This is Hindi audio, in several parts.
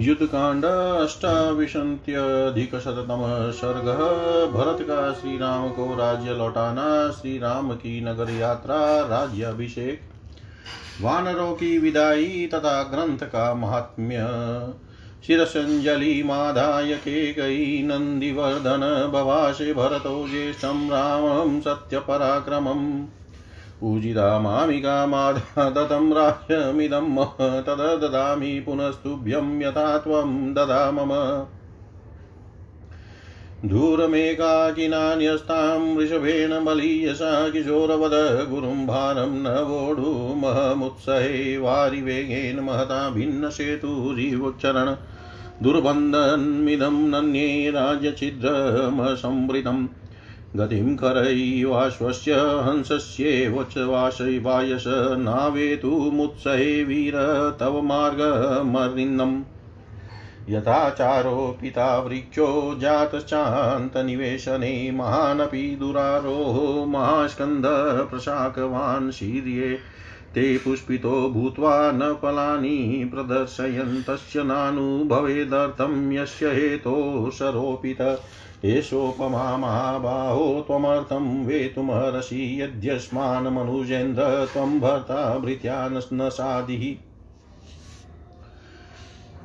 युद्धकांड अष्टाविशत्यधिकशततमः सर्गः भरत का श्री राम को राज्य लौटाना श्री राम की नगर यात्रा राज्याभिषेक। वानरों की विदाई तथा ग्रंथ का महात्म्य। शिरसञ्जलि, माधाय केकयी नन्दिवर्धन भवाशे भरतो, ज्येष्ठं, रामं, सत्यपराक्रमम्। पूजिता मामिका माधा दतं राज्यमिदं तद ददामि पुनस्तुभ्यं यथा त्वं ददा मम दूरमेकाकिनान्यस्तां वृषभेण बलीयसा किशोरवद गुरुं भारं न वोढुमहमुत्सहे वारिवेगेन महता भिन्नसेतुरिवोच्चरण। दुर्बन्धन्मिदं नन्ये राज्यछिद्रमसंवृतम् गतिं करैवाश्वस्य हंसस्येव च वाशैवायश नावेतुमुत्सहे वीर तव मार्गमरिन्दम् यथाचारो पिता वृक्षो जातश्चान्तनिवेशने महानपि दुरारोहो महास्कन्धप्रशाकवान् शीर्ये ते पुष्पितो भूत्वा न फलानि प्रदर्शयन् तस्य नानुभवेदर्थं यस्य हेतोऽशरोपित एषोपमा महाबाहो त्वमर्थं वेतुमर्हसि यद्यस्मान्मनुजेन्द्र त्वं भर्ता भृत्या न साधिः।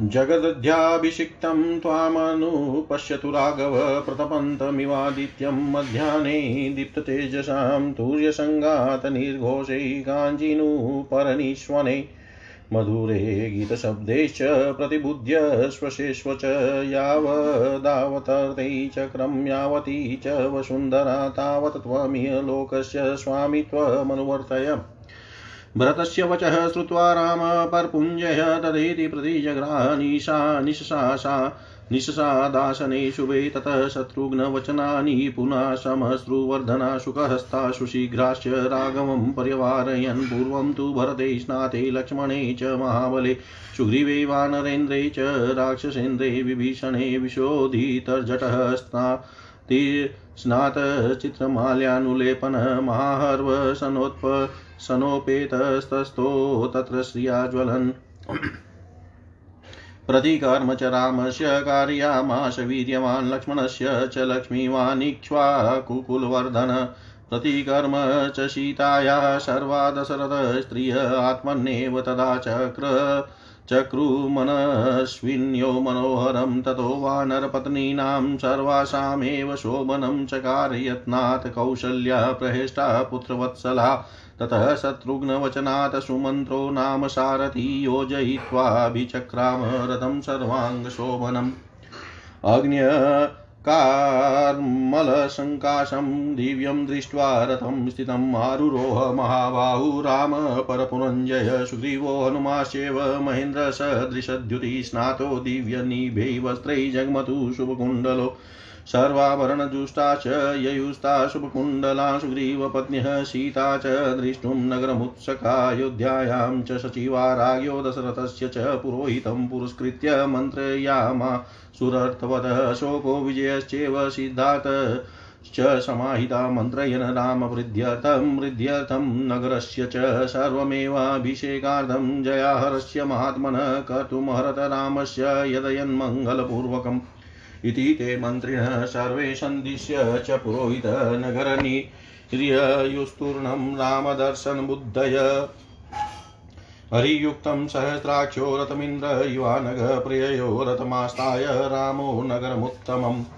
जगदध्याभिषिक्तं त्वामनुपश्यतु राघव प्रतपन्तमिवादित्यं मध्याह्ने दीप्ततेजसां तूर्यसङ्गातनिर्घोषै मधुरे गीतशब्देश्च प्रतिबुद्ध्य स्वशेष्व च यावदावतर्दै चक्रं यावती च वसुन्धरा तावत् त्वमिह लोकस्य स्वामित्वमनुवर्तय। भरतस्य वचः श्रुत्वा राम पर्पुञ्जय तदेति प्रतिजग्राह निशा निशशासा निशसादासने शुभे ततः शत्रुघ्नवचनानि पुनः समश्रुवर्धना शुकहस्ताशु शीघ्राश्च राघवं पर्यवारयन्। पूर्वं तु भरते स्नाते लक्ष्मणे च महाबले सुग्रीवे वानरेन्द्रे च राक्षसेन्द्रे विभीषणे विशोधितर्जटः स्नाति स्नातचित्रमाल्यानुलेपन महाहर्वसनोत्प सनोपेतस्तस्थो तत्र श्रिया ज्वलन् प्रतिकर्म च रामस्य कार्यामाश वीर्यवान् लक्ष्मणस्य च लक्ष्मीवानिक्ष्वाकुकुलवर्धन प्रतिकर्म च सीतायाः सर्वा दशरथस्त्रिय आत्मन्येव तदा चक्र चक्रुमनस्विन्यो मनोहरं ततो वानरपत्नीनां सर्वासामेव शोभनं चकार यत्नात् कौशल्या प्रहेष्टा पुत्रवत्सला ततः शत्रुघ्नवचनात् सुमन्त्रो नाम सारथी योजयित्वाभिचक्राम रथं सर्वाङ्गशोभनम्। अग्न्यकार्मलसङ्काशं दिव्यं दृष्ट्वा रथं स्थितम् आरुरोह महाबाहु राम परपुरञ्जय सुग्रीवो हनुमाश्चैव महेन्द्रसदृशद्युति स्नातो दिव्यनिभै वस्त्रै जग्मतु शुभकुण्डलो। सर्वाभरणजुष्टा च ययुस्ता शुभकुण्डला सुग्रीवपत्न्यः सीता च द्रष्टुं नगरमुत्सकायोध्यायां च सचिवा राज्ञो दशरथस्य च पुरोहितं पुरस्कृत्य मन्त्रयामा सुरर्थवतः शोको विजयश्चैव सिद्धात् च समाहिता मन्त्रयन् रामवृद्ध्यर्थं वृद्ध्यर्थं नगरस्य च सर्वमेवाभिषेकार्थं जयाहरस्य महात्मनः कर्तुमहरत रामस्य यदयन्मङ्गलपूर्वकम्। इति ते मन्त्रिणः सर्वे सन्दिश्य च पुरोहितनगरनिर्ययुस्तूर्णं रामदर्शनबुद्धय हरियुक्तं सहस्राक्षो रथमिन्द्र युवानगप्रिययो रथमास्ताय रामो नगरमुत्तमम्।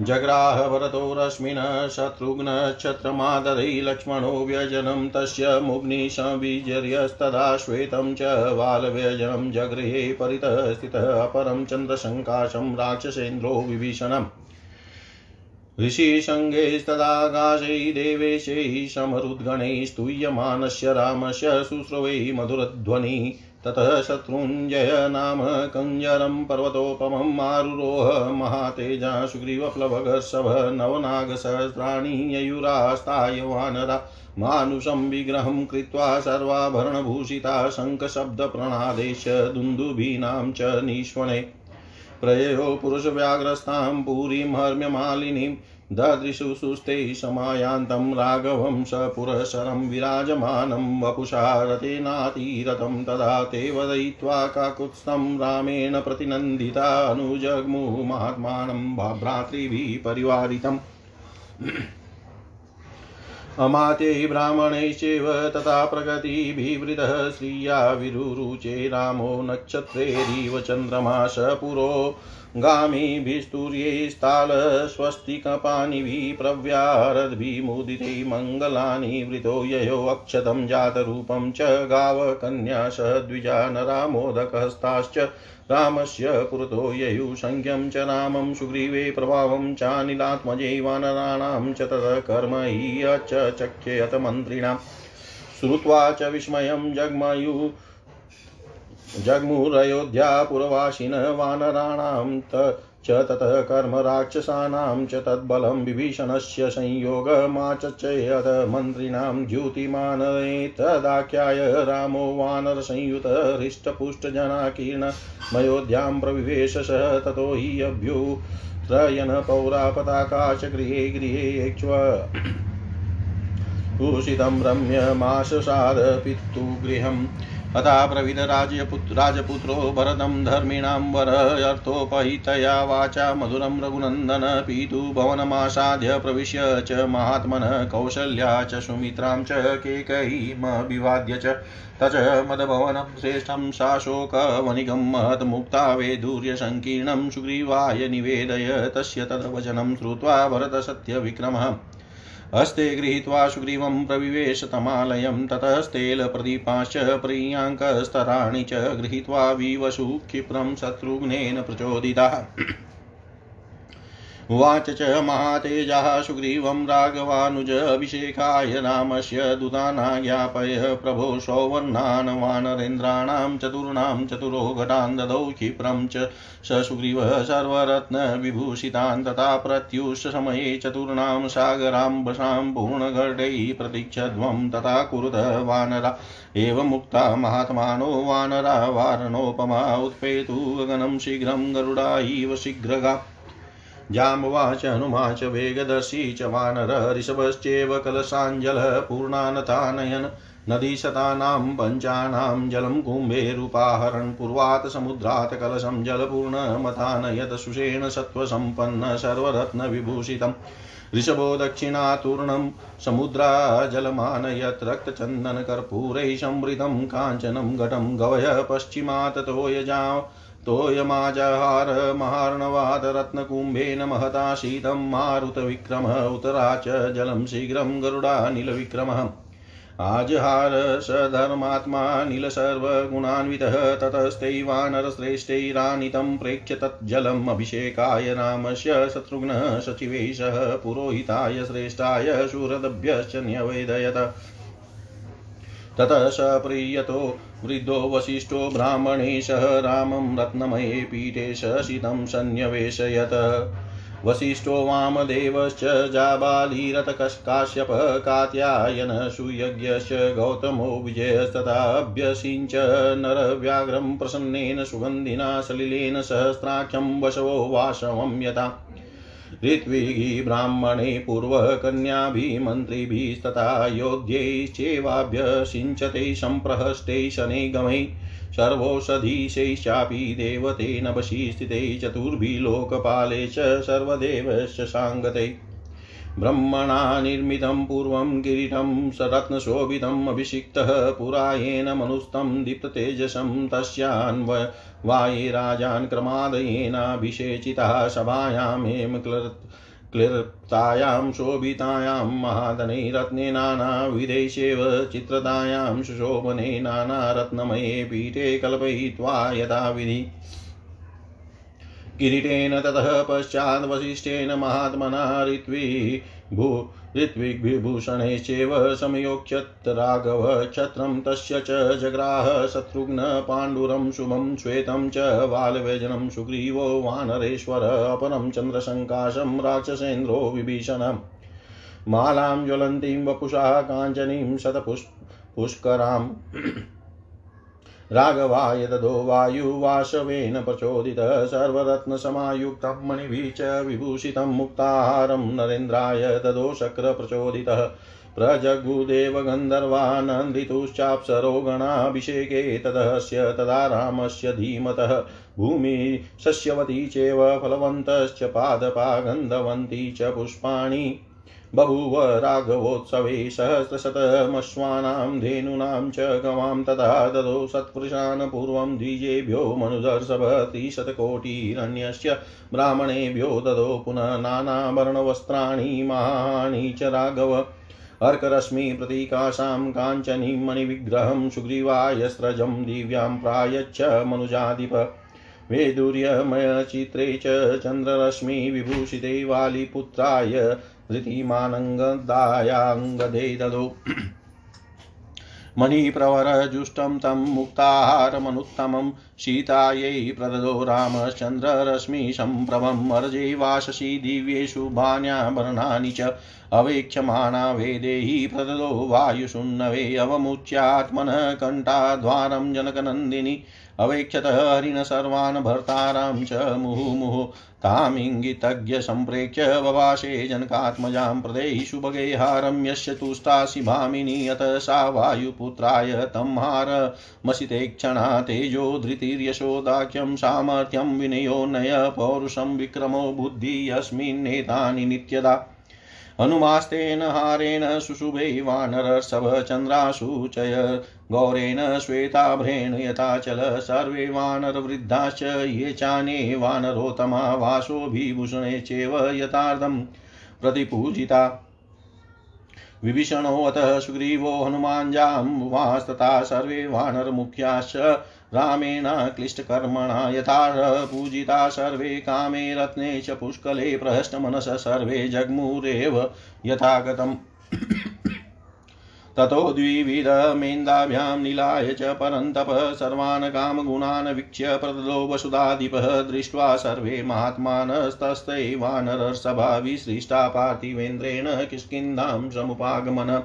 जग्राह भरतो रश्मिन शत्रुघ्नक्षत्रमादरै लक्ष्मणो व्यजनं, तस्य मुग्निशविजर्यस्तदा श्वेतं च बालव्यजनं जगृहे परितः स्थितः अपरं चन्द्रशङ्काशं, राक्षसेन्द्रो विभीषणम्। ऋषिसङ्गैस्तदाकाशै देवेशैः समरुद्गणैः स्तूयमानस्य रामस्य, शुश्रुवै, मधुरध्वनि ततः शत्रुञ्जय नाम कञ्जरं पर्वतोपमम् आरुरोह महातेजा सुग्रीवप्लवगर्षभ नवनागसहस्राणि ययुरास्ताय वानरा मानुषं विग्रहं कृत्वा सर्वाभरणभूषिता शङ्खशब्दप्रणादेश दुन्दुभीनां च निष्वणे। प्रययो पुरुषव्याघ्रस्तां पुरीं हर्म्यमालिनीं ददृशु सुस्ते समायान्तं राघवं सपुरशरं विराजमानं वपुषा रतेनातिरतं तदा ते वदयित्वा काकुत्स्थं रामेण प्रतिनन्दिता अनुजग्मुः भ्रातृभिः परिवारितम् अमात्यै ब्राह्मणैश्चैव तथा प्रगतिभिवृतः श्रिया विरुरुचे रामो नक्षत्रेरिव चन्द्रमास पुरो गामिभिस्तूर्यैस्तालस्वस्तिकपाणिभिः प्रव्यारद्भिमुदिते मङ्गलानि वृतो ययो अक्षतं जातरूपं च गावकन्या स द्विजा नरामोदकहस्ताश्च रामस्य पुरतो ययुसङ्ख्यं च रामं सुग्रीवे प्रभावं चानिलात्मजे वानराणां च ततः कर्म हि च चक्ययत मन्त्रिणां श्रुत्वा च विस्मयं जग्मयु जग्मुरयोध्यापुरवासिन वानराणां च ततः कर्म राक्षसानां च तद्बलं विभीषणस्य संयोगमाचचयत मन्त्रिणां द्युतिमानैतदाख्याय रामो वानरसंयुत हृष्टपुष्टजनाकीर्णमयोध्यां प्रविवेश स ततो हि अभ्युत्रयन पौरा पताकाशगृहे गृहेक्ष्व भूषितं रम्यमाशसाद पितुगृहम् तथा प्रविद राजपुत्रो भरतं धर्मिणां वर अर्थोपहितया वाचा मधुरं रघुनन्दन पीतु भवनमासाद्य प्रविश्य च महात्मनः कौशल्या च सुमित्रां च केकयीमभिवाद्य च तच मदभवनं श्रेष्ठं शाशोकवनिगं महत्मुक्ता वैदूर्यसङ्कीर्णं सुग्रीवाय निवेदय तस्य तद्वचनं श्रुत्वा भरतसत्यविक्रमः। हस्ते गृहीत्वा सुग्रीवं प्रविवेश तमालयं ततस्तेलप्रदीपाश्च प्रियाङ्कस्तराणि च गृहीत्वा वीवशु क्षिप्रं शत्रुघ्नेन प्रचोदितः। उवाच च महातेजः सुग्रीवं राघवानुज अभिषेकाय रामस्य दूतानाज्ञापय प्रभो सौवर्णान् वानरेन्द्राणां चतुर्णां चतुरो घटान् ददौ क्षिप्रं च स सुग्रीवः सर्वरत्नविभूषितान् तथा प्रत्युषसमये चतुर्णां सागराम्बसां पूर्णगर्डैः प्रतीक्षध्वं तथा कुरुत वानरा एवमुक्ता महात्मानो वानरा वारणोपमा उत्पेतु गगनं शीघ्रं गरुडा इव शीघ्रगा जाम्वाच हनुमाच, वेगदर्शी च वानर, ऋषभश्चेव कलशाञ्जलः पूर्णानतानयन् नदीशतानां पञ्चानां, जलं कुम्भेरुपाहरन् पूर्वात् समुद्रात् कलशं, जलपूर्णमथानयत्, सुषेण सत्त्वसम्पन्न सर्वरत्नविभूषितम् ऋषभो दक्षिणातूर्णं, समुद्राजलमानयत्, रक्तचन्दनकर्पूरैः संवृतं, काञ्चनं घटं गवय, पश्चिमात् तोयजा तोयमाजहार महार्णवादरत्नकुम्भेन महता शीतं मारुतविक्रम उतरा च जलं शीघ्रं गरुडानिलविक्रमः आजहार स धर्मात्मा नीलसर्वगुणान्वितः ततस्तैवानरश्रेष्ठैरानितं प्रेक्ष्य तज्जलम् अभिषेकाय रामस्य शत्रुघ्नः सचिवैः सह पुरोहिताय श्रेष्ठाय शूरदभ्यश्च न्यवेदयत। ततः स प्रीयतो वृद्धो वसिष्ठो ब्राह्मणेशः रामं रत्नमये पीठे शशितं सन्न्यवेशयत् वसिष्ठो वामदेवश्च जाबालीरतकाश्यप कात्यायन सुयज्ञश्च गौतमो विजयस्तथाभ्यसिञ्च नरव्याघ्रं प्रसन्नेन सुगन्धिना सलिलेन सहस्राख्यं वशवो वाशवं यथा। ऋत्विगी ब्राह्मणे पूर्वकन्याभिमन्त्रिभिस्तथा मन्त्रिभिस्तथा योध्यैश्चैवाभ्यसिञ्चते सम्प्रहष्टे शनै गमै सर्वौषधीशैश्चापि देवते नभसि स्थिते चतुर्भिः लोकपाले च सर्वदेवश्च साङ्गते। ब्रह्मणा निर्मितं पूर्वं किरीटं सरत्नशोभितम् अभिषिक्तः पुरा येन मनुस्तं दीप्ततेजसं तस्यान्व वाये राजान् क्लिर्तायां शोभितायां महाधने रत्ने नानाविधेशेव चित्रतायां सुशोभने नानारत्नमये पीठे कल्पयित्वा यथाविधि किरीटेन ततः पश्चात् वसिष्ठेन महात्मना ऋत्वी भू ऋत्विग्विभूषणैश्चैव समयोक्षत् राघव क्षत्रं तस्य च जग्राह शत्रुघ्न पाण्डुरं शुभं श्वेतं च बालव्यजनं सुग्रीवो वानरेश्वर अपरं चन्द्रसङ्काशं राक्षसेन्द्रो विभीषणम् मालां ज्वलन्तीं वपुषा काञ्चनीं शतपुष् पुष्कराम् राघवाय ददो वायुवाशवेन प्रचोदितः, सर्वरत्नसमायुक्तं मणिभिः च विभूषितं मुक्ताहारं नरेन्द्राय ददो शक्रप्रचोदितः प्रजगुदेव गन्धर्वानन्दितुश्चाप्सरो गणाभिषेके तदस्य तदा रामस्य धीमतः भूमि शस्यवती चैव फलवन्तश्च पादपा गन्धवन्ती च पुष्पाणि बभूव राघवोत्सवे सहस्रशतमश्वानां, धेनूनां च गवां तथा ददो सत्पुरुषान् पूर्वं द्विजेभ्यो मनुदर्शभत्रिशतकोटिरन्यस्य ब्राह्मणेभ्यो ददो पुनः नानावर्णवस्त्राणि महानि च राघव अर्करश्मि, प्रतीकाशां, काञ्चनीं, मणिविग्रहं सुग्रीवाय स्रजं दिव्यां प्रायच्छ मनुजाधिप, वैदुर्यमयचित्रे च चन्द्ररश्मि, विभूषिते वालिपुत्राय धृतिमानङ्गदायाङ्गदे ददौ मणिप्रवरजुष्टं तं मुक्ताहारमनुत्तमं सीतायै प्रददो रामश्चन्द्ररश्मिसम्प्रभम् अर्जे वाशसि दिव्येषु भान्याभरणानि च अवेक्षमाणा वेदेहि प्रददो वायुशुन्नवे अवमुच्यात्मनः कण्ठाद्वारं जनकनन्दिनी अवेक्षत हरिण सर्वान् भर्तारां च मुहुमुहुः तामिङ्गितज्ञ सम्प्रेक्ष्य ववाशे जनकात्मजां प्रदेहि सुभगे हारं यस्य तुष्टासि भामिनी यत सा वायुपुत्राय तं हारमसिते क्षणा तेजो धृतिर्यशोदाख्यं सामर्थ्यं विनयो नय पौरुषं विक्रमो बुद्धि यस्मिन्नेतानि नित्यदा हनुमास्तेन हारेण शुशुभे वानरसभ चन्द्राशु चय गौरेण श्वेताभ्रेण यथाचल, सर्वे वानरवृद्धाश्च ये चाने वानरोत्तमा वासोभिभूषणे चैव यथार्थं प्रतिपूजिता। विभीषणोऽतः सुग्रीवो हनुमाञ्जाम्वास्तथा सर्वे वानरमुख्याश्च रामेण क्लिष्टकर्मणा यथा पूजिता सर्वे कामे रत्ने च पुष्कले प्रहष्टमनस सर्वे जग्मुरेव यथागतम्। ततो द्विविधमेन्दाभ्यां नीलाय च परन्तप सर्वान् कामगुणान् वीक्ष्य प्रददो वसुधाधिपः दृष्ट्वा सर्वे महात्मानस्तस्थैवानरसभा विसृष्टा पार्थिवेन्द्रेण किष्किन्धां समुपागमन।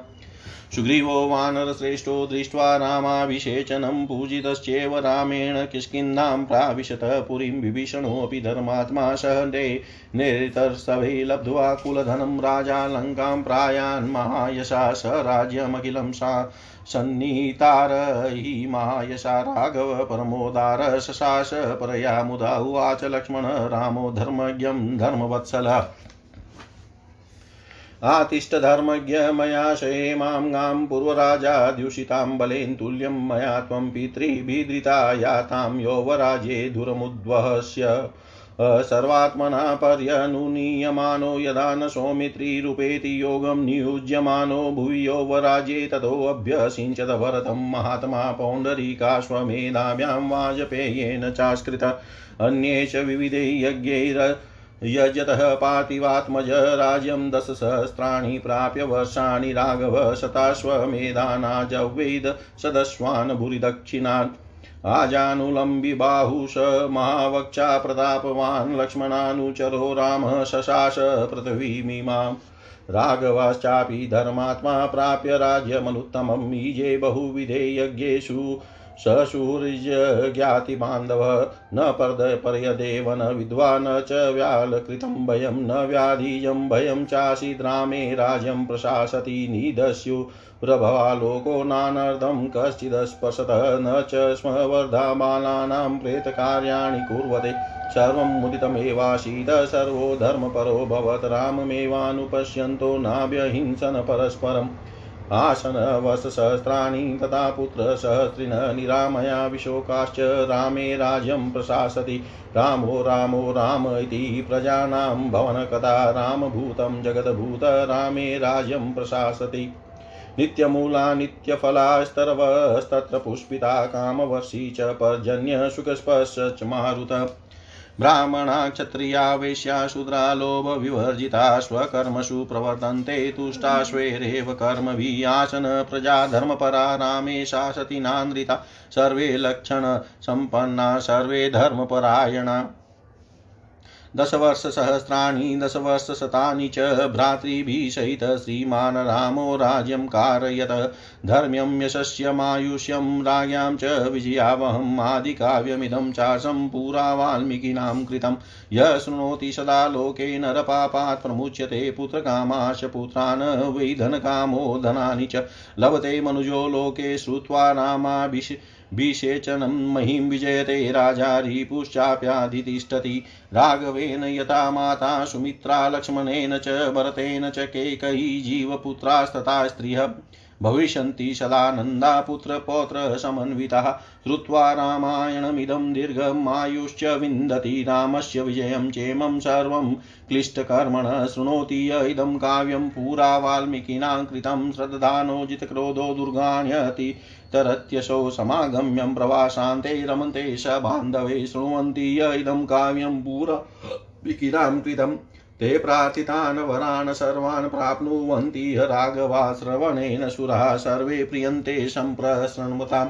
सुग्रीवो वानरश्रेष्ठो दृष्ट्वा रामाभिषेचनं पूजितश्चेव रामेण किष्किन्धां प्राविशत पुरीं विभीषणोऽपि धर्मात्मा सहदे नेतर्सभे लब्ध्वा कुलधनं राजा लङ्कां प्रायान् महायशा स राज्यमखिलं सा सन्नीतारयि महायशा राघव परमोदार शशास परया मुदा उवाच लक्ष्मण रामो धर्मज्ञं धर्मवत्सलः आतिष्ठधर्मज्ञ मया शये माँ गां पूर्वराजाद्युषितां बलेन तुल्यं मया त्वं पितृभिधृता यातां यौवराज्ये धुरमुद्वहस्य सर्वात्मना पर्यनुनीयमानो यदा न सौमित्रीरूपेति योगं नियुज्यमानो भुवि यौवराज्ये ततोऽभ्यसिञ्चत भरतं महात्मा पौण्डरीकाश्वमेधाभ्यां वाजपेयेन चास्कृत। अन्ये च विविधै यज्ञैर यजतः पार्थिवात्मज राज्यं दशसहस्राणि प्राप्य वर्षाणि राघव शताश्वमेधानाजवेद सदस्वान् भूरिदक्षिणान् आजानुलम्बिबाहुष महावक्षा प्रतापवान् लक्ष्मणानुचरो रामः शशास पृथिवीमिमाम् राघवश्चापि धर्मात्मा प्राप्य राज्यमनुत्तमम् ईजे बहुविधे यज्ञेषु सशूर्यज्ञातिबान्धव न पर्द पर्यदेव न विद्वा न च व्यालकृतं भयं, न व्याधीयं भयं चासीद्रामे राज्यं प्रशासति निदस्युरभवा लोको नानर्धं कश्चिदस्पशतः न च स्म वर्धामानानां प्रेतकार्याणि कुर्वते। सर्वं मुदितमेवासीत्, सर्वो धर्मपरो भवत्, राममेवानुपश्यन्तो नाभ्यहिंसन परस्परम् आसनवसहस्राणि तथा पुत्रसहस्रिन निरामया विशोकाश्च रामे राज्यं प्रशासति। रामो रामो, राम इति प्रजानां भवनकथा रामभूतं जगद्भूत रामे राज्यं प्रशासति। नित्यमूला नित्यफलास्तरवस्तत्र पुष्पिता, कामवर्षी च पर्जन्य सुखस्पश्च मारुत। ब्राह्मणा क्षत्रिया वेश्या शूद्रा लोभविवर्जिता स्वकर्मसु प्रवर्तन्ते तुष्टाश्वेरेव कर्मभिः आसन प्रजा धर्मपरा रामे शासति नान्द्रिता। सर्वे लक्षणसम्पन्ना सर्वे धर्मपरायणा। दशवर्षसहस्राणि, दशवर्षशतानि च भ्रातृभिः सहित श्रीमान् रामो राज्यं कारयत, धर्म्यं यशस्यमायुष्यं, राज्ञां च विजयावहम् आदिकाव्यमिदं चासं पुरा वाल्मीकीनां कृतं। यः शृणोति सदा लोके नरपापात् प्रमुच्यते पुत्रकामाश पुत्रान् वै धनकामो धनानि च लभते मनुजो लोके श्रुत्वा नामाभिष विषेचनं महीं विजयते राजा रिपुश्चाप्याधितिष्ठति राघवेन यथा माता सुमित्रा लक्ष्मणेन च भरतेन च केकयी जीवपुत्रास्तथा स्त्रियः। भविष्यन्ति सदानन्दा पुत्रपौत्र समन्विताः श्रुत्वा रामायणमिदं दीर्घम् आयुश्च विन्दति रामस्य विजयं चेमं सर्वं क्लिष्टकर्मण शृणोति य इदं काव्यं पुरा वाल्मीकिना कृतं श्रद्धानोजितक्रोधो दुर्गाण्यति तरत्यशो समागम्यं प्रवासान्ते रमन्ते स बान्धवे शृण्वन्ति य इदं काव्यं पुरा विकिरां कृतम् ते प्रार्थितान् वरान् सर्वान् प्राप्नुवन्ति राघवा श्रवणेन सुराः, सर्वे प्रियन्ते सम्प्रशृण्वताम्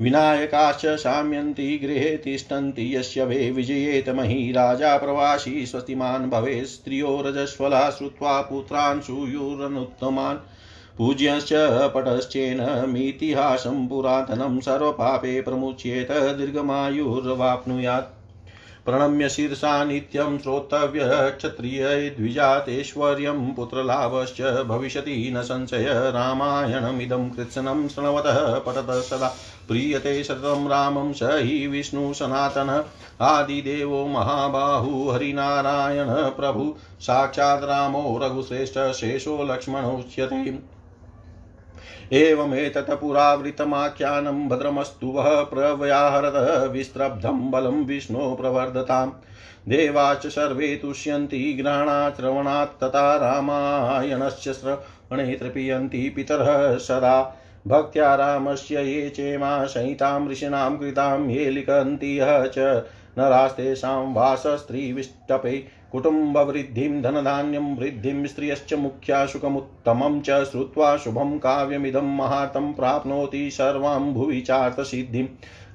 विनायकाश्च शाम्यन्ति, गृहे तिष्ठन्ति, यस्य वे विजयेत मही राजा प्रवासी, स्वस्तिमान् भवेत् स्त्रियो रजस्वला, श्रुत्वा पुत्रान् सूयुरनुत्तमान्। पूज्यश्च पटश्चेनमितिहासं पुरातनं, सर्वपापे प्रमुच्येत दीर्घमायुर्वाप्नुयात्। प्रणम्य शीर्षा नित्यं श्रोतव्य क्षत्रियद्विजातेश्वर्यं पुत्रलाभश्च भविष्यति न संशय रामायणमिदं कृत्स्नं शृण्वतः पठतः सदा। प्रीयते सततं रामं स हि विष्णुसनातनः आदिदेवो महाबाहु हरिनारायण प्रभु। साक्षात् रामो रघुश्रेष्ठ शेषो लक्ष्मणोच्यते एवमेतत् पुरावृतमाख्यानं भद्रमस्तु वः प्रव्याहरत विस्त्रब्धं बलं विष्णो प्रवर्धताम्। देवाच सर्वे तुष्यन्ति ग्रहणाश्रवणात् तथा रामायणस्य श्रवणे तृपीयन्ति पितरः सदा। भक्त्या रामस्य ये चेमा संहितां ऋषीणां कृतां ये लिखन्ति यः च। नरास्तेषां वासस्त्रीविष्टपे कुटुम्बवृद्धिं धनधान्यं वृद्धिं स्त्रियश्च मुख्या सुखमुत्तमं च श्रुत्वा शुभं काव्यमिदं महातं प्राप्नोति सर्वां भुवि चार्थसिद्धिम्।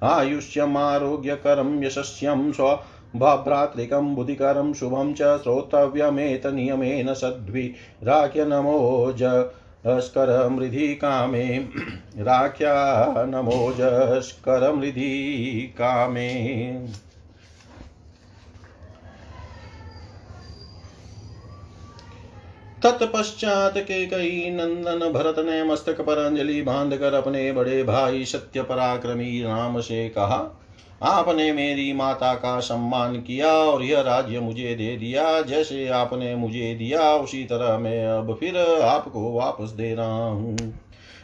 आयुष्यमारोग्यकरं यशस्यं स्व भ्रातृकं बुधिकरं शुभं च श्रोतव्यमेतनियमेन सद्भि राख्य नमोज स्करमृधि कामे राख्या नमोजस्करमृधि कामे तत्पश्चात के कई नंदन भरत ने मस्तक पर अंजलि बाँध कर अपने बड़े भाई सत्य पराक्रमी राम से कहा, आपने मेरी माता का सम्मान किया और यह राज्य मुझे दे दिया। जैसे आपने मुझे दिया, उसी तरह मैं अब फिर आपको वापस दे रहा हूँ।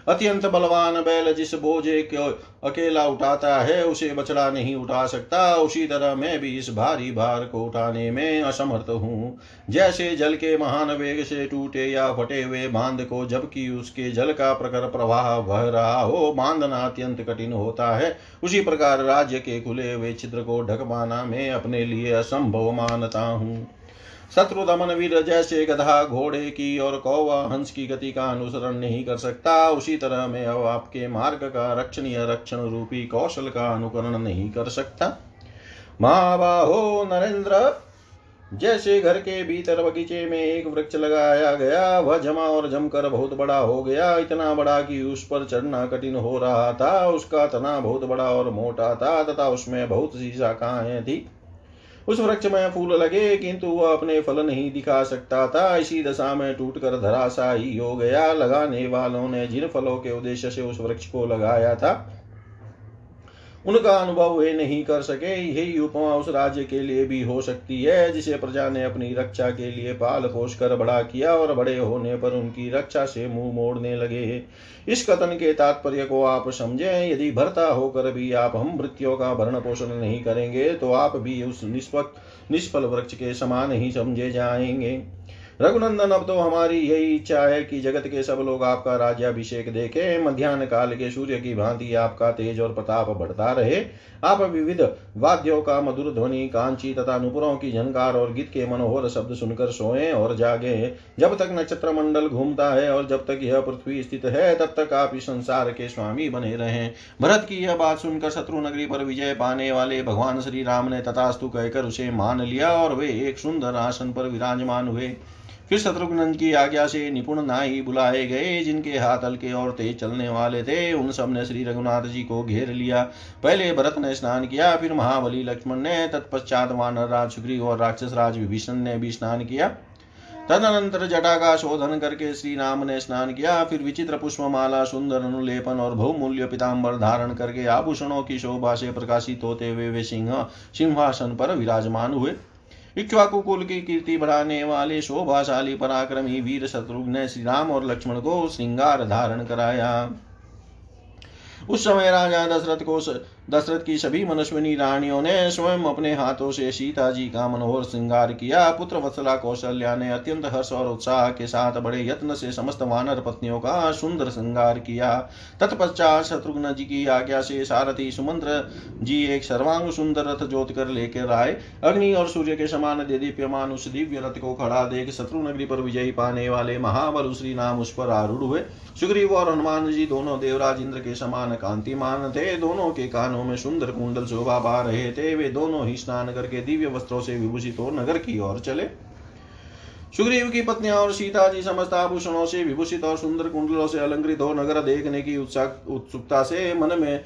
अत्यंत बलवान बैल जिस बोझे को अकेला उठाता है, उसे बछड़ा नहीं उठा सकता। उसी तरह मैं भी इस भारी भार को उठाने में असमर्थ हूँ। जैसे जल के महान वेग से टूटे या फटे हुए बाँध को, जबकि उसके जल का प्रखर प्रवाह बह रहा हो, बांधना अत्यंत कठिन होता है। उसी प्रकार राज्य के खुले हुए छिद्र को ढक पाना मैं अपने लिए असंभव मानता हूँ। शत्रु दमन वीर जैसे गधा घोड़े की और कौवा हंस की गति का अनुसरण नहीं कर सकता। उसी तरह मैं अब आपके मार्ग का रक्षणीय रक्षण रूपी कौशल का अनुकरण नहीं कर सकता। महाबाहो नरेंद्र, जैसे घर के भीतर बगीचे में एक वृक्ष लगाया गया, वह जमा और जमकर बहुत बड़ा हो गया। इतना बड़ा कि उस पर चढ़ना कठिन हो रहा था, उसका तना बहुत बड़ा और मोटा था, तथा उसमें बहुत सी शाखाएँ थी। उस वृक्ष में फूल लगे, किंतु वह अपने फल नहीं दिखा सकता था। इसी दशा में टूटकर धराशाही हो गया। लगाने वालों ने जिन फलों के उद्देश्य से उस वृक्ष को लगाया था उनका अनुभव वे नहीं कर सके यही उपमा उस राज्य के लिए भी हो सकती है, जिसे प्रजा ने अपनी रक्षा के लिए पाल पोष कर बड़ा किया और बड़े होने पर उनकी रक्षा से मुँह मोड़ने लगे इस कथन के तात्पर्य को आप समझे, यदि भरता होकर भी आप हम मृत्यु का भरण पोषण नहीं करेंगे तो आप भी उस निष्पक्ष, निष्फल वृक्ष के समान ही समझे जाएँगे। रघुनंदन, अब तो हमारी यही इच्छा है कि जगत के सब लोग आपका राज्याभिषेक देखे। मध्यान्ह काल के सूर्य की भांति आपका तेज और प्रताप बढ़ता रहे। आप विविध वाद्यों का, मधुर ध्वनि, कांची तथा नुपुरों की झनकार और गीत के मनोहर शब्द सुनकर सोए और जागे। जब तक नक्षत्र मंडल घूमता है और जब तक यह पृथ्वी स्थित है, तब तक आप इस संसार के स्वामी बने रहे। भरत की यह बात सुनकर शत्रु नगरी पर विजय पाने वाले भगवान श्री राम ने तथास्तु कहकर उसे मान लिया और वे एक सुंदर आसन पर विराजमान हुए। फिर शत्रुघ्न की आज्ञा से निपुण नाई बुलाए गए, जिनके हाथ हल्के और तेज चलने वाले थे, उन सबने श्री रघुनाथ जी को घेर लिया। पहले भरत ने स्नान किया, फिर महाबली लक्ष्मण ने, तत्पश्चात वानर राज सुग्रीव और राक्षस राज विभीषण ने भी स्नान किया। तदनंतर जटा का शोधन करके श्री राम ने स्नान किया, फिर विचित्र पुष्पमाला, सुंदर अनुलेपन और बहुमूल्य पिताम्बर धारण करके आभूषणों की शोभा से प्रकाशित होते हुए वे सिंह, सिंहासन पर विराजमान हुए। इक्ष्वाकु कुल की कीर्ति बढ़ाने वाले शोभाशाली पराक्रमी वीर शत्रुघ्न ने श्री राम और लक्ष्मण को श्रृंगार धारण कराया। उस समय राजा दशरथ को दशरथ की सभी मनस्विनी रानियों ने स्वयं अपने हाथों से सीता जी का मनोहर श्रृंगार किया। पुत्र वत्सला कौशल्या ने अत्यंत हर्ष और उत्साह के साथ बड़े यत्न से समस्त वानर पत्नियों का सुंदर श्रृंगार किया। तत्पश्चात शत्रुघ्न जी की आज्ञा से सारथी सुमंत्र जी एक सर्वांग सुंदर रथ जोत कर लेकर आए। अग्नि और सूर्य के समान दीप्यमान उस दिव्य रथ को खड़ा देख शत्रु नगरी पर विजयी पाने वाले महाबल श्री नाम उस पर आरूढ़ हुए। सुग्रीव और हनुमान जी दोनों देवराज इंद्र के समान कांतिमान थे। दोनों के कानों कानों में सुंदर कुंडल शोभा पा रहे थे, वे दोनों ही स्नान करके दिव्य वस्त्रों से विभूषित हो नगर की ओर चले। सुग्रीव की पत्नियाँ और सीता जी समस्त आभूषणों से विभूषित और सुंदर कुंडलों से अलंकृत हो नगर देखने की उत्सुकता से मन में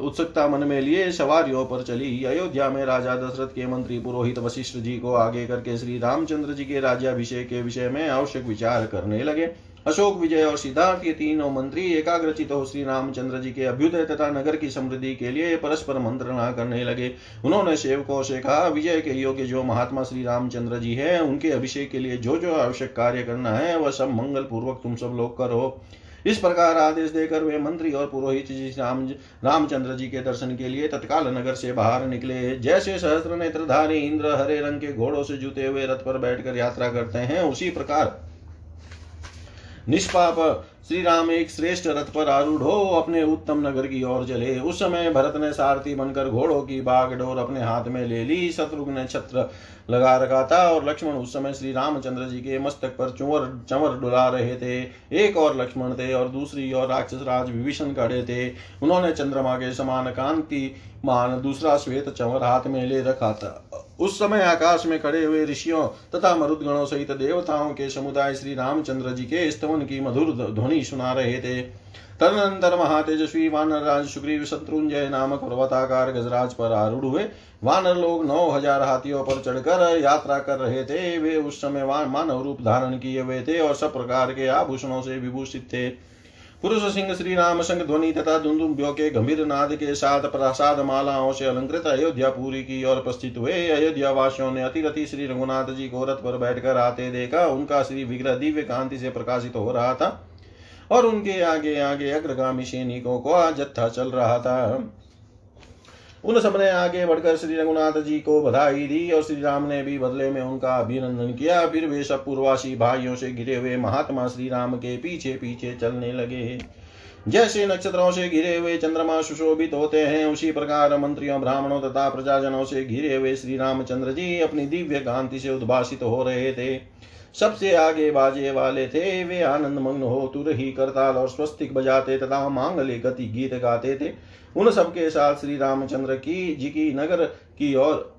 उत्सुकता मन में लिए सवारियों पर चली। अयोध्या में राजा दशरथ के मंत्री पुरोहित वशिष्ठ जी को आगे करके श्री रामचंद्र जी के राज्याभिषेक के विषय में आवश्यक विचार करने लगे। अशोक विजय और सिद्धार्थ ये तीनों मंत्री एकाग्रचित हो श्री रामचंद्र जी के अभ्युदय तथा नगर की समृद्धि के लिए परस्पर मंत्रणा करने लगे। उन्होंने सेवकों से कहा, विजय के योग्य जो महात्मा श्री रामचंद्र जी है, उनके अभिषेक के लिए जो जो आवश्यक कार्य करना है, वह सब मंगल पूर्वक तुम सब लोग करो। इस प्रकार आदेश देकर वे मंत्री और पुरोहित जी राम, रामचंद्र जी के दर्शन के लिए तत्काल नगर से बाहर निकले। जैसे सहस्त्र नेत्रधारी इंद्र हरे रंग के घोड़ों से जुते हुए रथ पर बैठकर यात्रा करते हैं, उसी प्रकार निष्पाप श्री राम एक श्रेष्ठ रथ पर आरूढ़ हो, अपने उत्तम नगर की ओर चले। उस समय भरत ने सारथी बनकर घोड़ों की बागडोर अपने हाथ में ले ली। शत्रुघ्न छत्र लगा रखा था और लक्ष्मण उस समय श्री रामचंद्र जी के मस्तक पर चुवर, चंवर डुला रहे थे। एक और लक्ष्मण थे और दूसरी और राक्षस राज विभीषण खड़े थे। उन्होंने चंद्रमा के समान कांति मान दूसरा श्वेत चंवर हाथ में ले रखा था। उस समय आकाश में खड़े हुए ऋषियों तथा मरुदगणों सहित देवताओं के समुदाय श्री रामचंद्र जी के स्तवन की मधुर ध्वनि सुना रहे थे। तदनंतर महातेजस्वी वानर राज सुग्रीव शत्रुंजय नामक पर्वताकार गजराज पर आरूढ़ हुए। वानर लोग नौ हज़ार हाथियों पर चढ़कर यात्रा कर रहे थे। वे उस समय मानव रूप धारण किए हुए थे और सब प्रकार के आभूषणों से विभूषित थे। पुरुष सिंह श्री राम संग ध्वनि तथा दुंदुम्बियों के गंभीर नाद के साथ प्रसाद मालाओं से अलंकृत अयोध्या पूरी की ओर उपस्थित हुए। अयोध्या वासियों ने अतिरथि श्री रघुनाथ जी को रथ पर बैठकर आते देखा। उनका श्री विग्रह दिव्य कांति से प्रकाशित हो रहा था। और उनके आगे आगे अग्रगामी सैनिकों को जत्था चल रहा था। उन सबने आगे बढ़कर श्री रघुनाथ जी को बधाई दी और श्री राम ने भी बदले में उनका अभिनंदन किया। फिर वे सब पूर्वासी भाइयों से घिरे हुए महात्मा श्री राम के पीछे पीछे चलने लगे। जैसे नक्षत्रों से घिरे हुए चंद्रमा सुशोभित होते हैं, उसी प्रकार मंत्रियों, ब्राह्मणों तथा प्रजाजनों से घिरे हुए श्री रामचंद्र जी अपनी दिव्य कांति से उद्भाषित हो रहे थे। सबसे आगे बाजे वाले थे, वे आनंद मग्न हो तुरही करताल और स्वस्तिक बजाते तथा मांगले गति गीत गाते थे। उन सबके साथ श्री रामचंद्र की, जी की नगर की ओर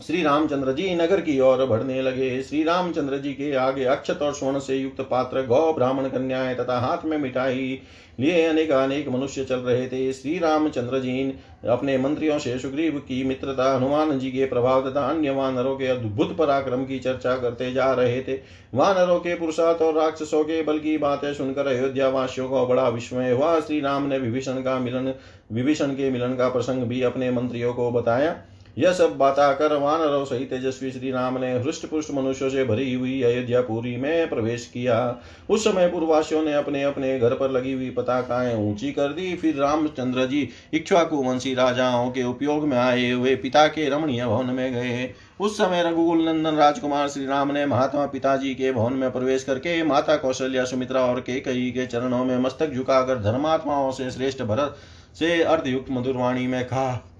श्री रामचंद्र जी नगर की ओर बढ़ने लगे। श्री रामचंद्र जी के आगे अक्षत और स्वर्ण से युक्त पात्र गौ ब्राह्मण कन्याएँ तथा हाथ में मिठाई लिए अनेक अनेक मनुष्य चल रहे थे। श्री रामचंद्र जी अपने मंत्रियों से सुग्रीव की मित्रता, हनुमान जी के प्रभाव तथा अन्य वानरों के अद्भुत पराक्रम की चर्चा करते जा रहे थे। वानरों के पुरुषार्थ और राक्षसों के बल की बातें सुनकर अयोध्या वासियों को बड़ा विस्मय हुआ। श्री राम ने विभीषण का मिलन, विभीषण के मिलन का प्रसंग भी अपने मंत्रियों को बताया। यह सब बात बताकर वानरों सहित तेजस्वी श्री राम ने हृष्ट पुष्ट मनुष्यों से भरी हुई अयोध्यापुरी में प्रवेश किया। उस समय पूर्ववासियों ने अपने अपने घर पर लगी हुई पताकाएँ ऊँची कर दी। फिर रामचंद्र जी इक्ष्वाकु वंशी राजाओं के उपयोग में आए हुए पिता के रमणीय भवन में गए। उस समय रघुकुल नंदन राजकुमार श्री राम ने महात्मा पिताजी के भवन में प्रवेश करके माता कौशल्या, सुमित्रा और केकई के चरणों में मस्तक झुकाकर धर्मात्माओं से श्रेष्ठ भरत से अर्धयुक्त मधुरवाणी में कहा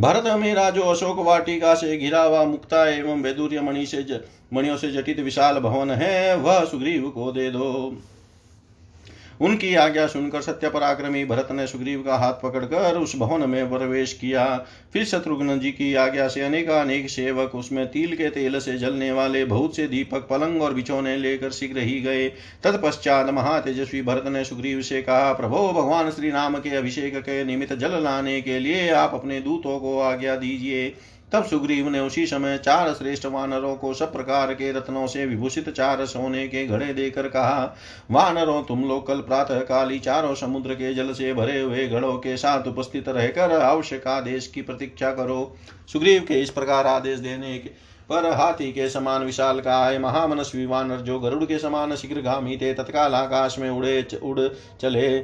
भरत में राजो अशोक वाटिका से घिरा हुआ मुक्ता एवं वैदुर्य मणि से मणियों से जटित विशाल भवन है, वह सुग्रीव को दे दो। उनकी आज्ञा सुनकर सत्य पराक्रमी भरत ने सुग्रीव का हाथ पकड़कर उस भवन में प्रवेश किया। फिर शत्रुघ्न जी की आज्ञा से अनेक सेवक उसमें तिल के तेल से जलने वाले बहुत से दीपक, पलंग और बिछोने लेकर शीघ्र ही गए। तत्पश्चात महातेजस्वी भरत ने सुग्रीव से कहा, प्रभो भगवान श्री राम के अभिषेक के निमित्त जल लाने के लिए आप अपने दूतों को आज्ञा दीजिए। तब सुग्रीव ने उसी समय चार श्रेष्ठ वानरों को सब प्रकार के रत्नों से विभूषित चार सोने के घड़े देकर कहा, वानरों, तुम लोग कल प्रातः काली चारों समुद्र के जल से भरे हुए घड़ों के साथ उपस्थित रहकर आवश्यक आदेश की प्रतीक्षा करो। सुग्रीव के इस प्रकार आदेश देने के पर हाथी के समान विशाल का आय महामनस्वी वानर जो गरुड़ के समान शीघ्र शीघ्रगामी थे, तत्काल आकाश में उड़े उड़ चले।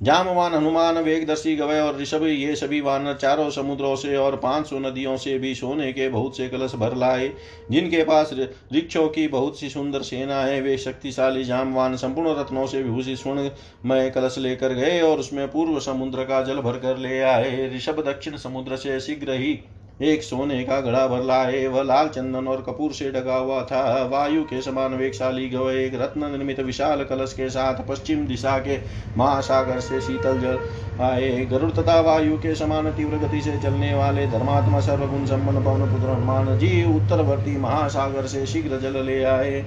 जामवान हनुमान, वेगदर्शी गवय और ऋषभ, ये सभी वानर चारों समुद्रों से और पाँच सौ नदियों से भी सोने के बहुत से कलश भर लाए, जिनके पास वृक्षों की बहुत सी सुंदर सेना है वे शक्तिशाली जामवान संपूर्ण रत्नों से विभूषित स्वर्णमय कलश लेकर गए और उसमें पूर्व समुद्र का जल भर कर ले आए। ऋषभ दक्षिण समुद्र से शीघ्र ही एक सोने का घड़ा भर लाए, वह लाल चंदन और कपूर से ढका हुआ था। वायु के समान वेगशाली गव, एक रत्न निर्मित विशाल कलश के साथ पश्चिम दिशा के महासागर से शीतल जल आए। गरुड़ तथा वायु के समान तीव्र गति से चलने वाले धर्मात्मा सर्वगुण संपन्न पवन पुत्र हनुमान जी उत्तरवर्ती महासागर से शीघ्र जल ले आए।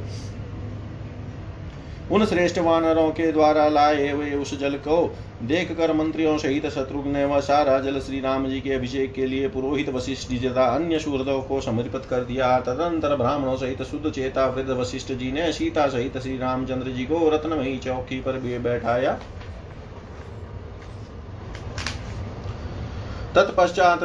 उन श्रेष्ठ वानरों के द्वारा लाए हुए उस जल को देख कर मंत्रियों सहित शत्रुघ्न ने सारा जल श्री राम जी के अभिषेक के लिए पुरोहित वशिष्ठ जी तथा अन्य सूरदों को समर्पित कर दिया। तदंतर ब्राह्मणों सहित शुद्ध चेता वृद्ध वशिष्ठ जी ने सीता सहित श्री रामचंद्र जी को रत्नमयी चौकी पर भी बैठाया। तत्पश्चात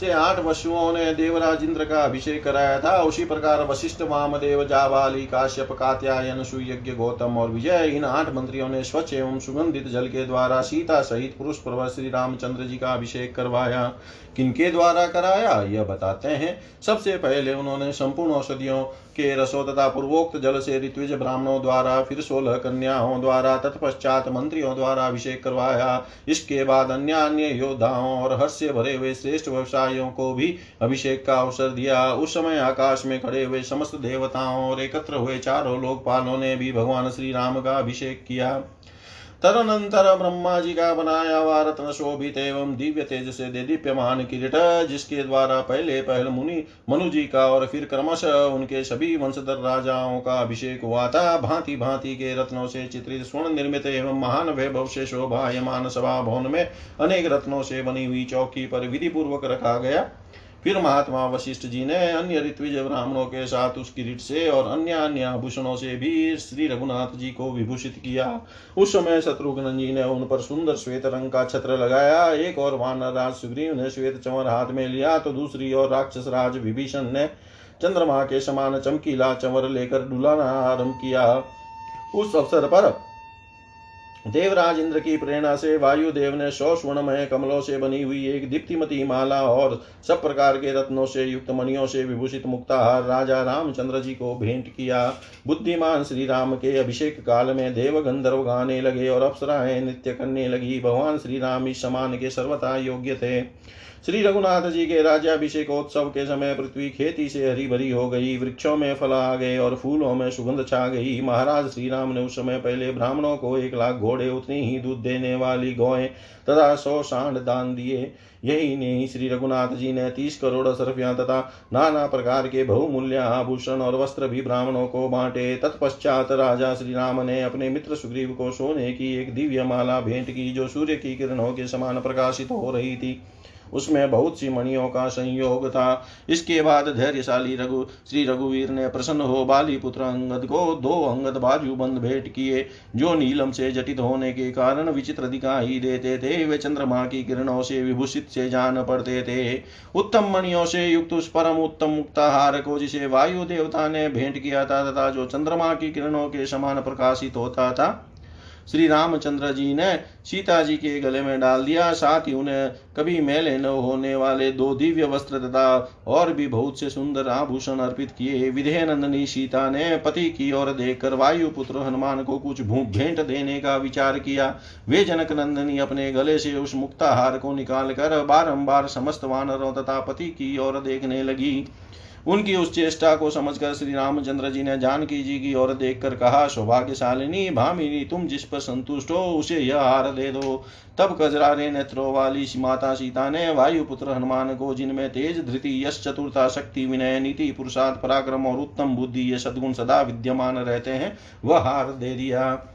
से आठ वशुओं ने देवराज इंद्र का अभिषेक कराया था, उसी प्रकार वशिष्ठ वामदेव जावाली काश्यप, कात्यायन, सुयज्ञ, गौतम और विजय, इन आठ मंत्रियों ने स्वच्छ एवं सुगंधित जल के द्वारा सीता सहित पुरुष प्रवर श्री रामचंद्र जी का अभिषेक करवाया। किनके द्वारा कराया? यह बताते हैं। सबसे पहले उन्होंने संपूर्ण औषधियों के रसो तथा पूर्वोक्त जल से ऋत्विज ब्राह्मणों द्वारा, फिर सोलह कन्याओं द्वारा, तत्पश्चात मंत्रियों द्वारा अभिषेक करवाया। इसके बाद अन्य अन्य योद्धाओं और हर्ष भरे हुए श्रेष्ठ व्यवसायियों को भी अभिषेक का अवसर दिया। उस समय आकाश में खड़े हुए समस्त देवताओं और एकत्र हुए चारों लोकपालों ने भी भगवान श्री राम का अभिषेक किया। तदनंतर ब्रह्मा जी का बनाया हुआ रत्न शोभित एवं दिव्य तेज से दीप्यमान किरीट, जिसके द्वारा पहले पहल मुनि मनु जी का और फिर क्रमश उनके सभी वंशधर राजाओं का अभिषेक हुआ था। भांति भांति के रत्नों से चित्रित स्वर्ण निर्मित एवं महान वैभव से शोभायमान सभा भवन में अनेक रत्नों से बनी हुई चौकी पर विधि पूर्वक रखा गया। फिर महात्मा वशिष्ठ जी ने अन्य ऋत्विज ब्राह्मणों के साथ उस किरीट से और अन्य अन्य आभूषणों से भी श्री रघुनाथ जी को विभूषित किया। उस समय शत्रुघ्न जी ने उन पर सुंदर श्वेत रंग का छत्र लगाया। एक और वानर राज सुग्रीव ने श्वेत चंवर हाथ में लिया तो दूसरी ओर राक्षस राज विभीषण ने चंद्रमा के समान चमकीला चंवर लेकर डुलाना आरंभ किया। उस अवसर पर देवराज इंद्र की प्रेरणा से वायुदेव ने सौ स्वर्णमय कमलों से बनी हुई एक दीप्तिमती माला और सब प्रकार के रत्नों से युक्त मणियों से विभूषित मुक्ताहार राजा रामचंद्र जी को भेंट किया। बुद्धिमान श्री राम के अभिषेक काल में देव गंधर्व गाने लगे और अप्सराएँ नृत्य करने लगी। भगवान श्री राम इस समान के सर्वथा योग्य थे। श्री रघुनाथ जी के राज्याभिषेकोत्सव के समय पृथ्वी खेती से हरी भरी हो गई, वृक्षों में फल आ गए और फूलों में सुगंध छा गई। महाराज श्री राम ने उस समय पहले ब्राह्मणों को एक लाख घोड़े, उतनी ही दूध देने वाली गौएँ तथा सौ सांड दान दिए। यही नहीं, श्री रघुनाथ जी ने तीस करोड़ सरफिया तथा नाना प्रकार के बहुमूल्य आभूषण और वस्त्र भी ब्राह्मणों को बांटे। तत्पश्चात राजा श्री राम ने अपने मित्र सुग्रीव को सोने की एक दिव्य माला भेंट की, जो सूर्य की किरणों के समान प्रकाशित हो रही थी। उसमें बहुत सी मणियों का संयोग था। इसके बाद धैर्यशाली रघु, श्री रघुवीर ने प्रसन्न हो बाली पुत्र अंगद को दो अंगद बाजू बंद भेंट किए, जो नीलम से जटित होने के कारण विचित्र दिखाई देते थे। वे चंद्रमा की किरणों से विभूषित से जान पड़ते थे। उत्तम मणियों से युक्त उस परम उत्तम मुक्ताहार को जिसे वायु देवता ने भेंट किया था, तथा जो चंद्रमा की किरणों के समान प्रकाशित होता था श्री रामचंद्र जी ने सीता जी के गले में डाल दिया, साथ ही उन्हें कभी मेले न होने वाले दो दिव्य वस्त्र तथा और भी बहुत से सुंदर आभूषण अर्पित किए। विधेय नंदनी सीता ने पति की ओर देखकर वायु पुत्र हनुमान को कुछ भेंट देने का विचार किया। वे जनक नंदनी अपने गले से उस मुक्ताहार को निकाल कर बारम्बार समस्त वानरों तथा पति की ओर देखने लगी। उनकी उस चेष्टा को समझकर श्री रामचंद्र जी ने जानकी जी की ओर देखकर कहा, सौभाग्यशालिनी भामिनी, तुम जिस पर संतुष्ट हो, उसे यह हार दे दो। तब कजरारे नेत्रों वाली माता सीता ने वायुपुत्र हनुमान को, जिनमें तेज धृति, यश चतुरता शक्ति, विनय नीति, पुरुषार्थ, पराक्रम और उत्तम बुद्धि, ये सदगुण सदा विद्यमान रहते हैं, वह हार दे दिया।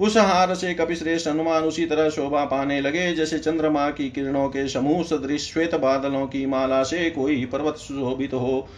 उस हार से कपिश्रेष्ठ हनुमान उसी तरह शोभा पाने लगे, जैसे चंद्रमा की किरणों के समूह सदृश श्वेत बादलों की माला से कोई पर्वत सुशोभित हो।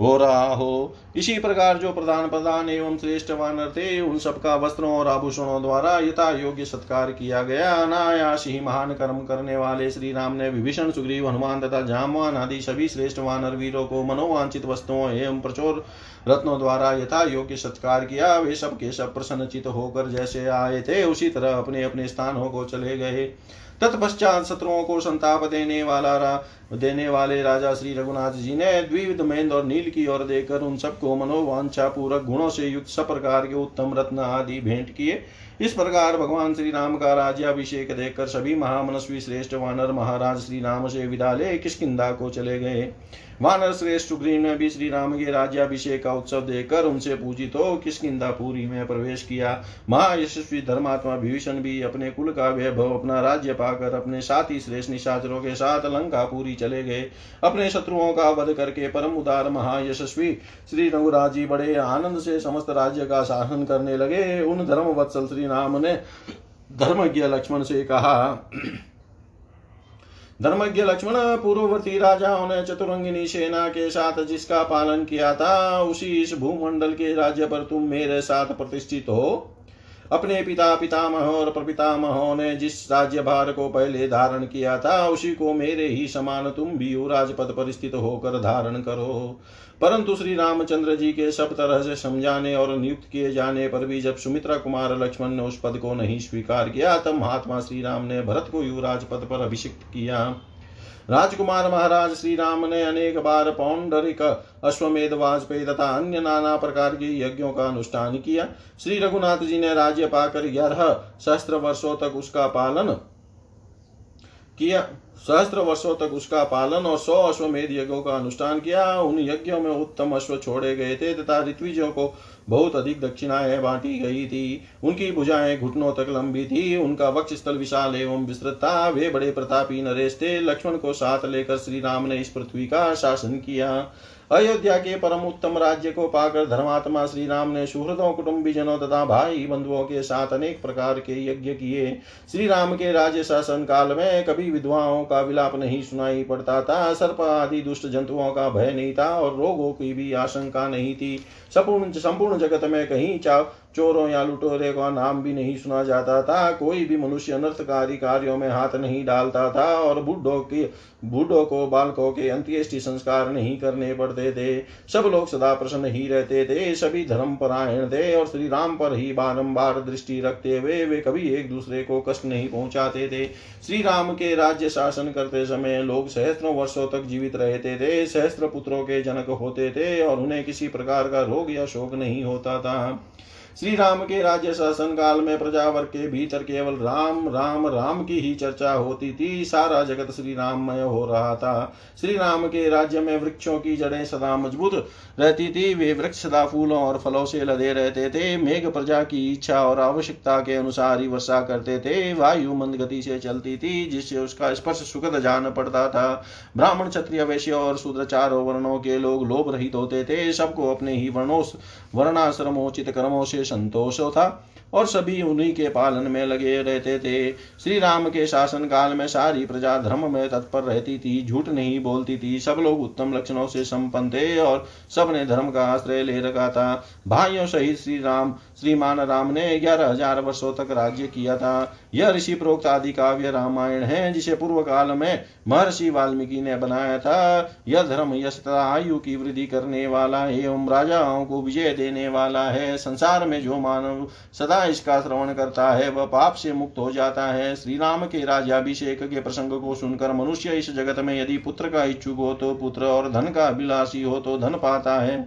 हो रहा हो। इसी प्रकार जो प्रधान प्रधान एवं श्रेष्ठ वानर थे, उन सबका वस्त्रों और आभूषणों द्वारा यथा योग्य सत्कार किया गया। अनायास ही महान कर्म करने वाले श्री राम ने विभीषण, सुग्रीव, हनुमान तथा जामवान आदि सभी श्रेष्ठ वानर वीरों को मनोवांचित वस्तुओं एवं प्रचुर रत्नों द्वारा यथा योग्य सत्कार किया। वे सब के सब प्रसन्नचित होकर जैसे आए थे, उसी तरह अपने अपने स्थानों को चले गए। तत्पश्चात शत्रुओं को संताप देने वाला रा, देने वाले राजा श्री रघुनाथ जी ने द्विविध मेन्द और नील की ओर देकर उन सबको मनोवांछा पूर्वक गुणों से युक्त सब प्रकार के उत्तम रत्न आदि भेंट किए। इस प्रकार भगवान श्री राम का राज्याभिषेक देखकर सभी महामनस्वी श्रेष्ठ वानर महाराज श्री राम से विदा ले किसकिदा को चले गए। वानर श्रेष्ठ सुग्रीव ने भी श्री राम के राज्याभिषेक का उत्सव देखकर उनसे पूछित हो पुरी में प्रवेश किया। महायशस्वी धर्मात्मा विभीषण भी अपने कुल का वैभव अपना राज्य पाकर अपने साथी श्रेष्ठ निशाचरों के साथ लंकापुरी चले गए। अपने शत्रुओं का वध करके परम उदार महायशस्वी श्री रघुराज जी बड़े आनंद से समस्त राज्य का शासन करने लगे। उन धर्म वत्सल श्री राम ने धर्मज्ञ लक्ष्मण से कहा, धर्मज्ञ लक्ष्मण पूर्ववर्ती राजाओं ने चतुरंगिनी सेना के साथ जिसका पालन किया था, उसी इस भूमंडल के राज्य पर तुम मेरे साथ प्रतिष्ठित हो। अपने पिता पितामह और प्रपितामहों ने जिस राज्य भार को पहले धारण किया था, उसी को मेरे ही समान तुम भी युवराज पद पर स्थित होकर धारण करो। परंतु श्री रामचंद्र जी के सब तरह से समझाने और नियुक्त किए जाने पर भी जब सुमित्रा कुमार लक्ष्मण ने उस पद को नहीं स्वीकार किया, तब महात्मा श्री राम ने भरत को युवराज पद पर अभिषिक्त किया। राजकुमार महाराज श्री राम ने अनेक बार पौंडरिक, अश्वमेध वाजपेयी तथा अन्य नाना प्रकार के यज्ञों का अनुष्ठान किया। श्री रघुनाथ जी ने राज्य पाकर ग्यारह सहस्त्र वर्षों तक उसका पालन किया। सहस्त्र वर्षों तक उसका पालन और सौ अश्वमेध यज्ञों का अनुष्ठान किया। उन यज्ञों में उत्तम अश्व छोड़े गए थे तथा ऋत्विजों को बहुत अधिक दक्षिणाएँ बांटी गई थी। उनकी भुजाएँ घुटनों तक लंबी थी। उनका वक्ष स्थल विशाल एवं विस्तृत था। वे बड़े प्रतापी नरेश थे। लक्ष्मण को साथ लेकर श्री राम ने इस पृथ्वी का शासन किया। अयोध्या के परम उत्तम राज्य को पाकर धर्मात्मा श्री राम ने सुहृदों, कुटुंबीजनों तथा भाई बंधुओं के साथ अनेक प्रकार के यज्ञ किए। श्री राम के राज्य शासन काल में कभी विधवाओं का विलाप नहीं सुनाई पड़ता था। सर्प आदि दुष्ट जंतुओं का भय नहीं था और रोगों की भी आशंका नहीं थी। संपूर्ण संपूर्ण जगत में कहीं चोरों या लुटोरे का नाम भी नहीं सुना जाता था, कोई भी मनुष्य अनर्थकारी कार्यों में हाथ नहीं डालता था और बुढ़ों के, बूढ़ों को, बालकों के अंत्येष्टि संस्कार नहीं करने पड़ते थे। सब लोग सदा प्रसन्न ही रहते थे, सभी धर्म परायण थे और श्री राम पर ही बारंबार दृष्टि रखते हुए वे कभी एक दूसरे को कष्ट नहीं पहुंचाते थे। श्री राम के राज्य शासन करते समय लोग सहस्त्रों वर्षों तक जीवित रहते थे, सहस्त्र पुत्रों के जनक होते थे और उन्हें किसी प्रकार का रोग या शोक नहीं होता था। श्री राम के राज्य शासन काल में प्रजावर के भीतर केवल राम राम राम की ही चर्चा होती थी। सारा जगत श्री राममय हो रहा था। श्री राम के राज्य में वृक्षों की जड़ें सदा मज़बूत रहती थी। वे वृक्ष सदा फूलों और फलों से लदे रहते थे। मेघ प्रजा की इच्छा और आवश्यकता के अनुसार ही वर्षा करते थे। वायु मंद गति से चलती थी, जिससे उसका स्पर्श सुखद जान पड़ता था। ब्राह्मण, क्षत्रिय, वैश्य और शूद्र चारों वर्णों के लोग लोभ रहित होते थे। सबको अपने ही वर्णों, वर्णाश्रमोचित कर्मों से संतोष था और सभी उन्हीं के पालन में लगे रहते थे। श्री राम के शासन काल में सारी प्रजा धर्म में तत्पर रहती थी, झूठ नहीं बोलती थी। सब लोग उत्तम लक्षणों से संपन्न थे और सबने धर्म का आश्रय ले रखा था। भाइयों सहित श्री राम श्रीमान राम ने ग्यारह हज़ार वर्षो तक राज्य किया था। यह ऋषि प्रोक्त आदि काव्य रामायण है, जिसे पूर्व काल में महर्षि वाल्मीकि ने बनाया था। यह धर्म यश आयु की वृद्धि करने वाला एवं राजाओं को विजय देने वाला है। संसार में जो मानव सदा इसका श्रवण करता है, वह पाप से मुक्त हो जाता है। श्री राम के राजाभिषेक के प्रसंग को सुनकर मनुष्य इस जगत में यदि पुत्र का इच्छुक हो तो पुत्र और धन का अभिलाषी हो तो धन पाता है।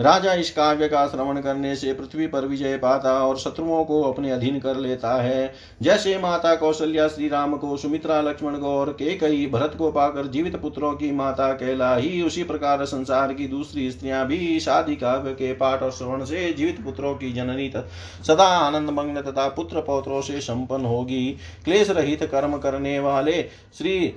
राजा इस काव्य का श्रवण करने से पृथ्वी पर विजय पाता और शत्रुओं को अपने अधीन कर लेता है। जैसे माता कौशल्या श्री राम को, सुमित्रा लक्ष्मण को और के कई भरत को पाकर जीवित पुत्रों की माता कहलाई उसी प्रकार संसार की दूसरी स्त्रियाँ भी शादी काव्य के पाठ और श्रवण से जीवित पुत्रों की जननी सदा आनंद मग्न तथा पुत्र पौत्रों से संपन्न होगी। क्लेश रहित कर्म करने वाले श्री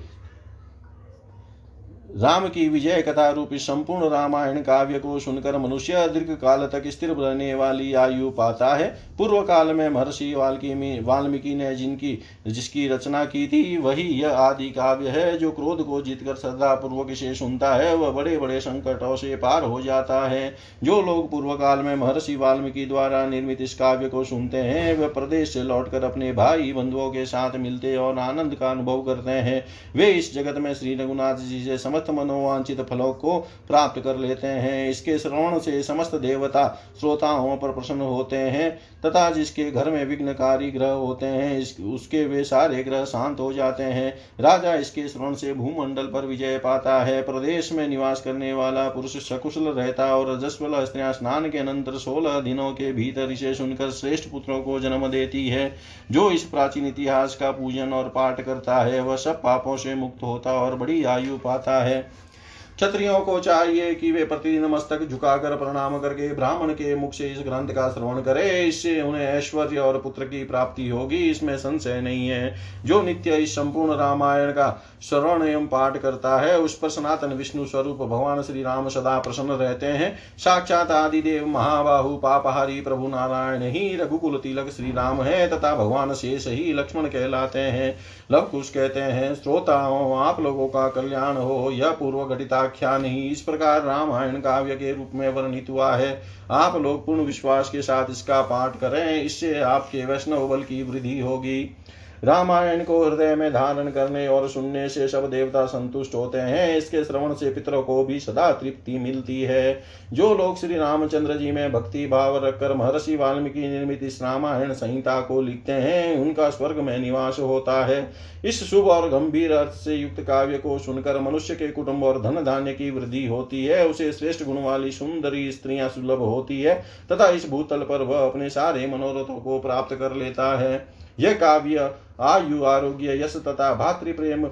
राम की विजय कथा रूपी संपूर्ण रामायण काव्य को सुनकर मनुष्य दीर्घ काल तक स्थिर रहने वाली आयु पाता है। पूर्व काल में महर्षि वाल्मीकि ने जिनकी, जिसकी रचना की थी, वही यह आदि काव्य है जो क्रोध को जीतकर श्रद्धा पूर्वक से सुनता है। वह बड़े बड़े संकटों से पार हो जाता है। जो लोग पूर्व काल में महर्षि वाल्मीकि द्वारा निर्मित इस काव्य को सुनते हैं, वह प्रदेश से लौटकर अपने भाई बंधुओं के साथ मिलते और आनंद का अनुभव करते हैं। वे इस जगत में श्री रघुनाथ जी से समस्त मनोवांछित फलों को प्राप्त कर लेते हैं। इसके श्रवण से समस्त देवता श्रोताओं पर प्रसन्न होते हैं तथा जिसके घर में विघ्नकारी ग्रह होते हैं उसके वे सारे ग्रह शांत हो जाते हैं। राजा इसके श्रवण से भूमंडल पर विजय पाता है। प्रदेश में निवास करने वाला पुरुष सकुशल रहता और रजस्वल स्त्रियाँ स्नान के अनंतर सोलह दिनों के भीतर इसे सुनकर श्रेष्ठ पुत्रों को जन्म देती है। जो इस प्राचीन इतिहास का पूजन और पाठ करता है, वह सब पापों से मुक्त होता और बड़ी आयु पाता है। क्षत्रियों को चाहिए कि वे प्रतिदिन मस्तक झुकाकर प्रणाम करके ब्राह्मण के मुख से इस ग्रंथ का श्रवण करें। इससे उन्हें ऐश्वर्य और पुत्र की प्राप्ति होगी। इसमें संशय नहीं है। जो नित्य इस संपूर्ण रामायण का श्रवण एवं पाठ करता है। उस पर सनातन विष्णु स्वरूप भगवान श्री राम सदा प्रसन्न रहते हैं। साक्षात आदिदेव महाबाहु, पापहारी प्रभु नारायण ही रघुकुल तिलक श्री राम है तथा भगवान शेष ही लक्ष्मण कहलाते हैं। लव कुश कहते हैं, श्रोताओं, आप लोगों का कल्याण हो। यह पूर्व घटिता आख्यान ही इस प्रकार रामायण काव्य के रूप में वर्णित हुआ है। आप लोग पूर्ण विश्वास के साथ इसका पाठ करें। इससे आपके वैष्णव बल की वृद्धि होगी। रामायण को हृदय में धारण करने और सुनने से सब देवता संतुष्ट होते हैं। इसके श्रवण से पितरों को भी सदा तृप्ति मिलती है। जो लोग श्री रामचंद्र जी में भक्ति भाव रखकर महर्षि वाल्मीकि निर्मित इस रामायण संहिता को लिखते हैं, उनका स्वर्ग में निवास होता है। इस शुभ और गंभीर अर्थ से युक्त काव्य को सुनकर मनुष्य के कुटुंब और धन धान्य की वृद्धि होती है। उसे श्रेष्ठ गुण वाली सुंदरी स्त्रियाँ सुलभ होती है, तथा इस भूतल पर वह अपने सारे मनोरथों को प्राप्त कर लेता है। यह काव्य आयु आरोग्य, यश तथा भातृ प्रेम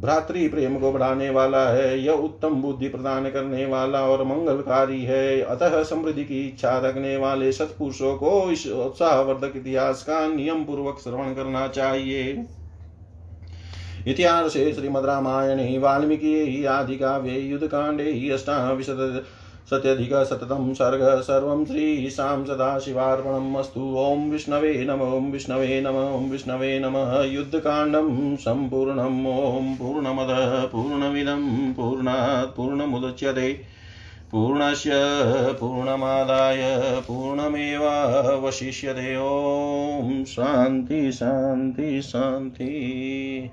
भ्रातृ प्रेम को बढ़ाने वाला है यह उत्तम बुद्धि प्रदान करने वाला और मंगलकारी है। अतः समृद्धि की इच्छा रखने वाले सत्पुरुषों को इस उत्साहवर्धक इतिहास का नियम पूर्वक श्रवण करना चाहिए। इतिहास श्रीमद रामायणे, वाल्मीकि, आदि काव्ये युद्ध कांडे अष्टाविशत सत्यधिकशततं सर्ग सर्वं श्रीशां सदाशिवार्पणम् अस्तु। ॐ विष्णवे नम, ॐ विष्णवे नम, ॐ विष्णवे नमः। युद्धकाण्डं सम्पूर्णम्, ॐ पूर्णमदः, पूर्णमिदं, पूर्णात् पूर्णमुदच्यते। पूर्णस्य पूर्णमादाय पूर्णमेवावशिष्यते। ॐ शान्ति शान्ति शान्ति।